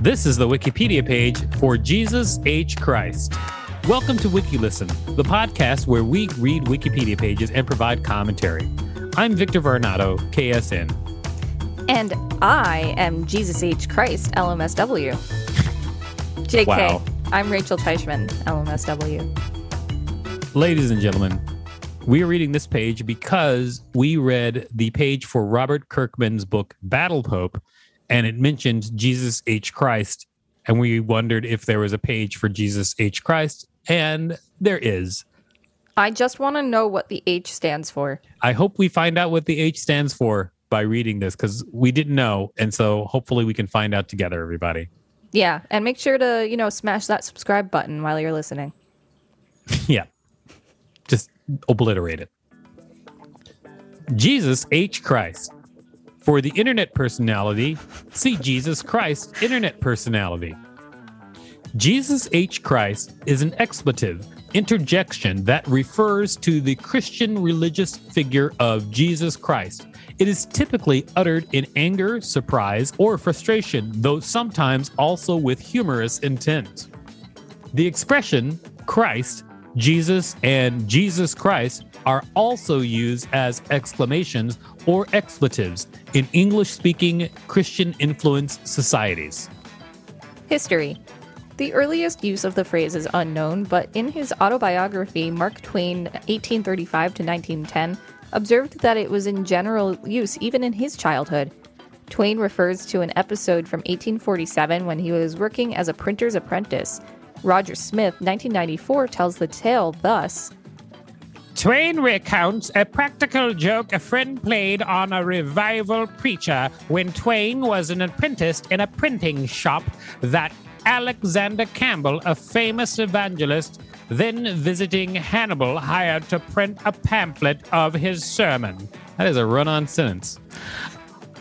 This is the Wikipedia page for Jesus H. Christ. Welcome to WikiListen, the podcast where we read Wikipedia pages and provide commentary. I'm Victor Varnado, KSN. And I am Jesus H. Christ, LMSW. JK, Wow. I'm Rachel Teichman, LMSW. Ladies and gentlemen, we are reading this page because we read the page for Robert Kirkman's book Battle Pope, and it mentioned Jesus H. Christ. And we wondered if there was a page for Jesus H. Christ, and there is. I just want to know what the H stands for. I hope we find out what the H stands for by reading this because we didn't know. And so hopefully we can find out together, everybody. Yeah, and make sure to, you know, smash that subscribe button while you're listening. yeah. Just obliterate it. Jesus H. Christ. For the internet personality, see Jesus Christ internet personality. Jesus H. Christ is an expletive interjection that refers to the Christian religious figure of Jesus Christ. It is typically uttered in anger, surprise, or frustration, though sometimes also with humorous intent. The expression Christ, Jesus, and Jesus Christ are also used as exclamations or expletives in English speaking Christian influenced societies. History. The earliest use of the phrase is unknown, but in his autobiography, Mark Twain, 1835 to 1910, observed that it was in general use even in his childhood. Twain refers to an episode from 1847 when he was working as a printer's apprentice. Roger Smith, 1994, tells the tale thus Twain recounts a practical joke a friend played on a revival preacher when Twain was an apprentice in a printing shop that Alexander Campbell, a famous evangelist, then visiting Hannibal, hired to print a pamphlet of his sermon. That is a run on sentence.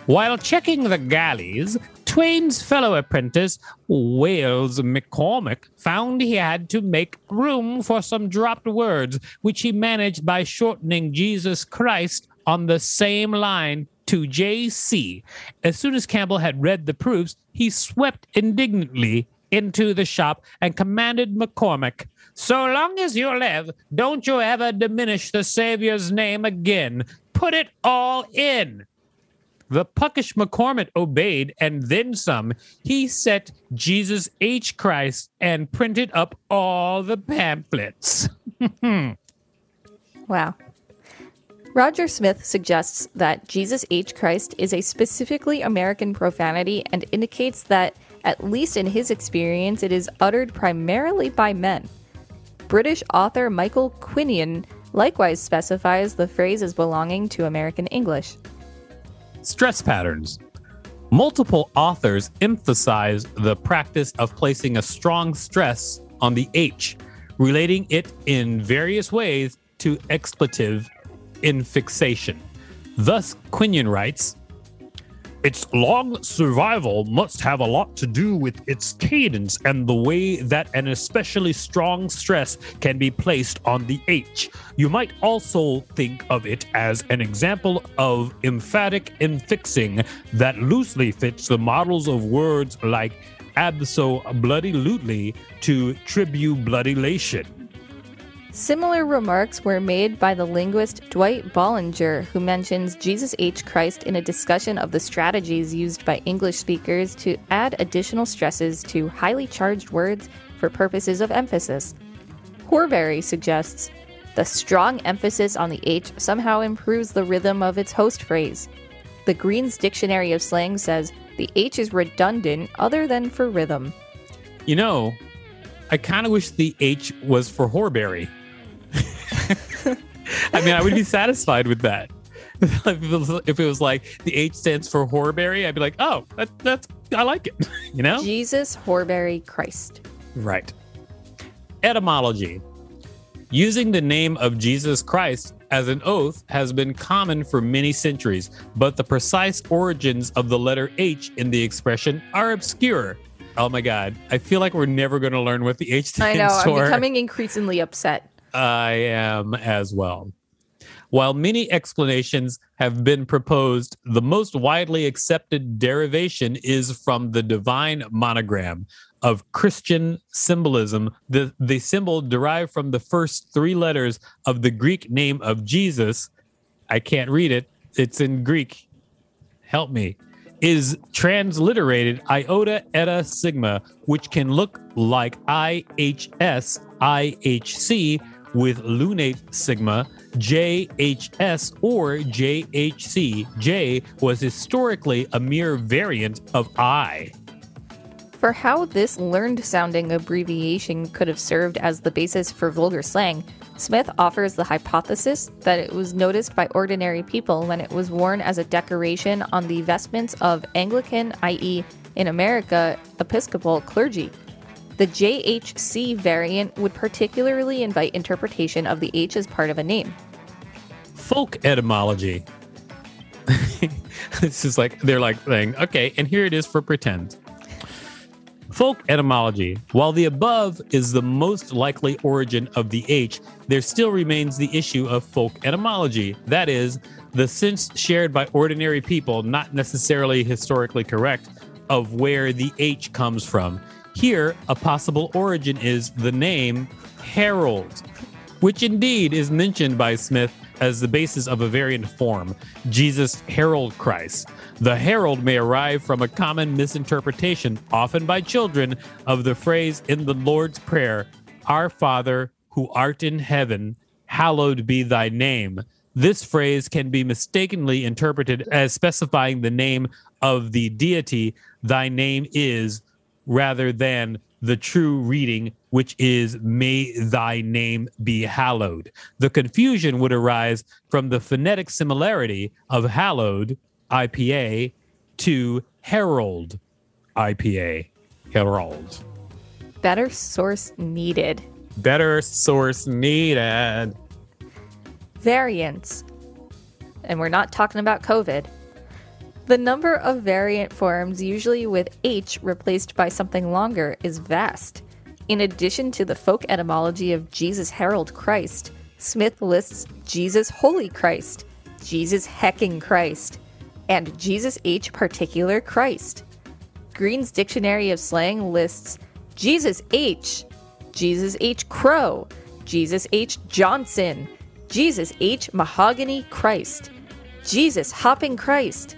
While checking the galleys, Twain's fellow apprentice, Wales McCormick, found he had to make room for some dropped words, which he managed by shortening Jesus Christ on the same line to JC. As soon as Campbell had read the proofs, he swept indignantly into the shop and commanded McCormick, So long as you live, don't you ever diminish the Savior's name again. Put it all in. The puckish McCormick obeyed and then some. He set Jesus H. Christ and printed up all the pamphlets. Wow. Roger Smith suggests that Jesus H. Christ is a specifically American profanity and indicates that, at least in his experience, it is uttered primarily by men. British author Michael Quinion likewise specifies the phrase as belonging to American English. Stress patterns. Multiple authors emphasize the practice of placing a strong stress on the H, relating it in various ways to expletive infixation. Thus, Quinion writes, its long survival must have a lot to do with its cadence and the way that an especially strong stress can be placed on the H. You might also think of it as an example of emphatic infixing that loosely fits the models of words like abso bloody lutely to tribu bloodylation. Similar remarks were made by the linguist Dwight Bolinger, who mentions Jesus H. Christ in a discussion of the strategies used by English speakers to add additional stresses to highly charged words for purposes of emphasis. Horbury suggests the strong emphasis on the H somehow improves the rhythm of its host phrase. The Green's Dictionary of Slang says the H is redundant other than for rhythm. You know, I kind of wish the H was for Horbury. I mean, I would be satisfied with that. if, it was, if it was like the H stands for Horbury, I'd be like, oh, that, that's I like it. You know? Jesus Horbury Christ. Right. Etymology. Using the name of Jesus Christ as an oath has been common for many centuries, but the precise origins of the letter H in the expression are obscure. Oh my God. I feel like we're never going to learn what the H stands for. I know, I'm becoming increasingly upset. I am as well. While many explanations have been proposed, the most widely accepted derivation is from the divine monogram of Christian symbolism. The, the symbol derived from the first three letters of the Greek name of Jesus. I can't read it, it's in Greek. Help me. Is transliterated iota eta sigma, which can look like IHS, IHC with lunate sigma, JHS, or JHC. J was historically a mere variant of I. For how this learned sounding abbreviation could have served as the basis for vulgar slang, Smith offers the hypothesis that it was noticed by ordinary people when it was worn as a decoration on the vestments of Anglican, i.e., in America, Episcopal clergy. The JHC variant would particularly invite interpretation of the H as part of a name. Folk etymology. this is like, they're like saying, okay, and here it is for pretend. Folk etymology. While the above is the most likely origin of the H, there still remains the issue of folk etymology. That is, the sense shared by ordinary people, not necessarily historically correct, of where the H comes from. Here, a possible origin is the name Harold, which indeed is mentioned by Smith as the basis of a variant form, Jesus Harold Christ. The Harold may arrive from a common misinterpretation, often by children, of the phrase in the Lord's Prayer, Our Father who art in heaven, hallowed be thy name. This phrase can be mistakenly interpreted as specifying the name of the deity thy name is, rather than the true reading, which is, May thy name be hallowed. The confusion would arise from the phonetic similarity of hallowed, IPA, to Harold, IPA, Harold. Better source needed. Better source needed. Variants. And we're not talking about COVID. The number of variant forms, usually with H replaced by something longer, is vast. In addition to the folk etymology of Jesus Harold Christ, Smith lists Jesus Holy Christ, Jesus Hecking Christ, and Jesus H Particular Christ. Green's Dictionary of Slang lists Jesus H, Jesus H Crow, Jesus H Johnson, Jesus H Mahogany Christ, Jesus Hopping Christ,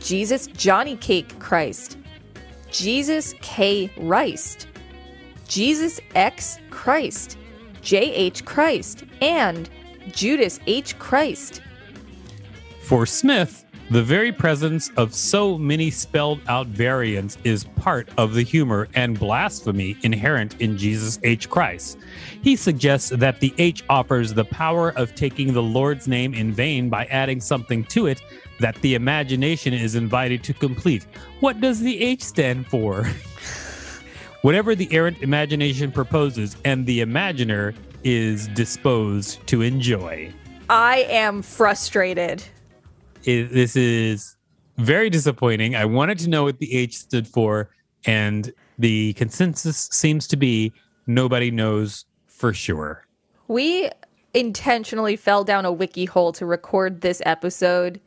Jesus Johnny Cake Christ, Jesus K Rice, Jesus X Christ, J.H. Christ, and Judas H. Christ. For Smith, the very presence of so many spelled out variants is part of the humor and blasphemy inherent in Jesus H. Christ. He suggests that the H offers the power of taking the Lord's name in vain by adding something to it that the imagination is invited to complete. What does the H stand for? Whatever the errant imagination proposes, and the imaginer is disposed to enjoy. I am frustrated. It, this is very disappointing. I wanted to know what the H stood for, and the consensus seems to be nobody knows for sure. We intentionally fell down a wiki hole to record this episode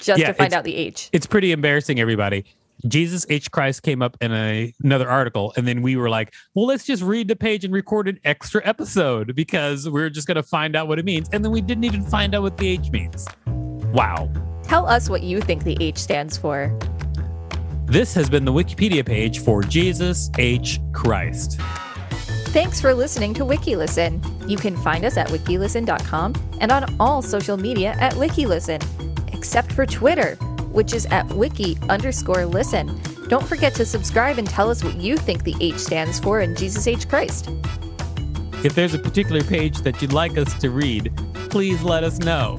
just Yeah, to find out the H. It's pretty embarrassing, everybody. Jesus H. Christ came up in a, another article, and then we were like, well, let's just read the page and record an extra episode because we're just going to find out what it means. And then we didn't even find out what the H means. Wow. Tell us what you think the H stands for. This has been the Wikipedia page for Jesus H. Christ. Thanks for listening to WikiListen. You can find us at wikilisten.com and on all social media at WikiListen, except for Twitter, which is at wiki underscore listen. Don't forget to subscribe and tell us what you think the H stands for in Jesus H. Christ. If there's a particular page that you'd like us to read, please let us know.